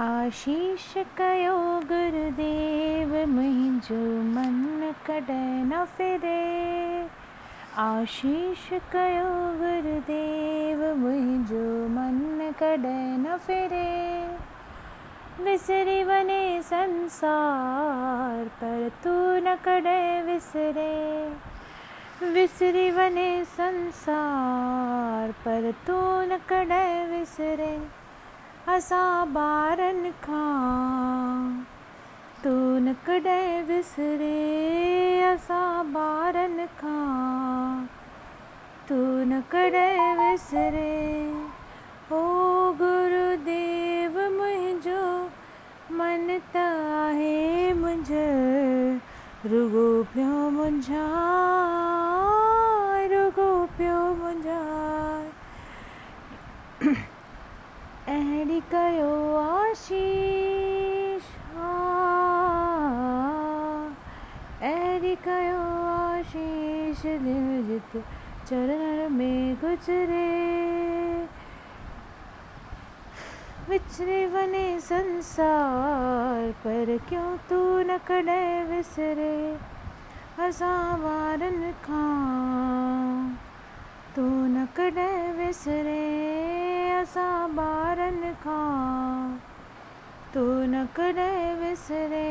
आशीष कयो गुरुदेव मुंहिंजो मन कॾहिं न फिरे आशीष कयो गुरुदेव मुंहिंजो मन कॾहिं न फिरे विसरी वञे संसार पर तू न कॾहिं विसरे। विसरी वञे संसार पर तू न कॾहिं विसरे असां ॿारनि खां। तू न कॾहिं विसरे असां ॿारनि खां। तू न कॾहिं विसरे, ओ गुरुदेव मुंहिंजो मन त आहे रुगो पियो मुंहिंजा रुगो पियो मुंहिंजा अहिड़ी कयो आशीष। हा। अहिड़ी कयो आशीष दिल जित चरण में गुज़रे। विछड़े वञे संसार पर क्यों तू न कॾहिं विसरे ॿारनि खां तू न कॾहिं विसरे असां ॿारनि खां तूं न कॾहिं विसरे